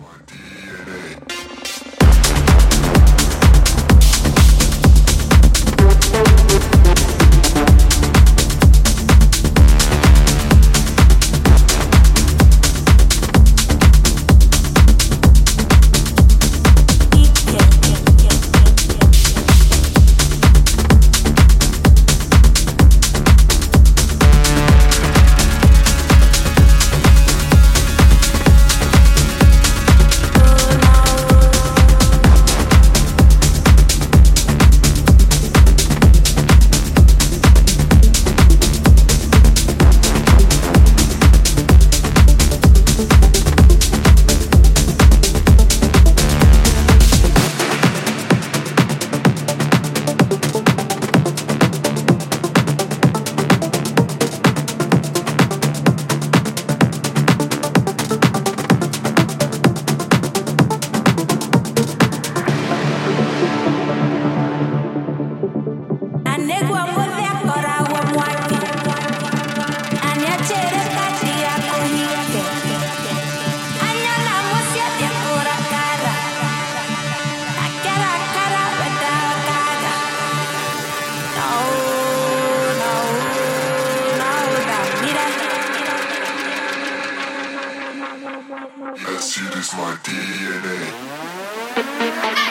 one. That shit is my DNA.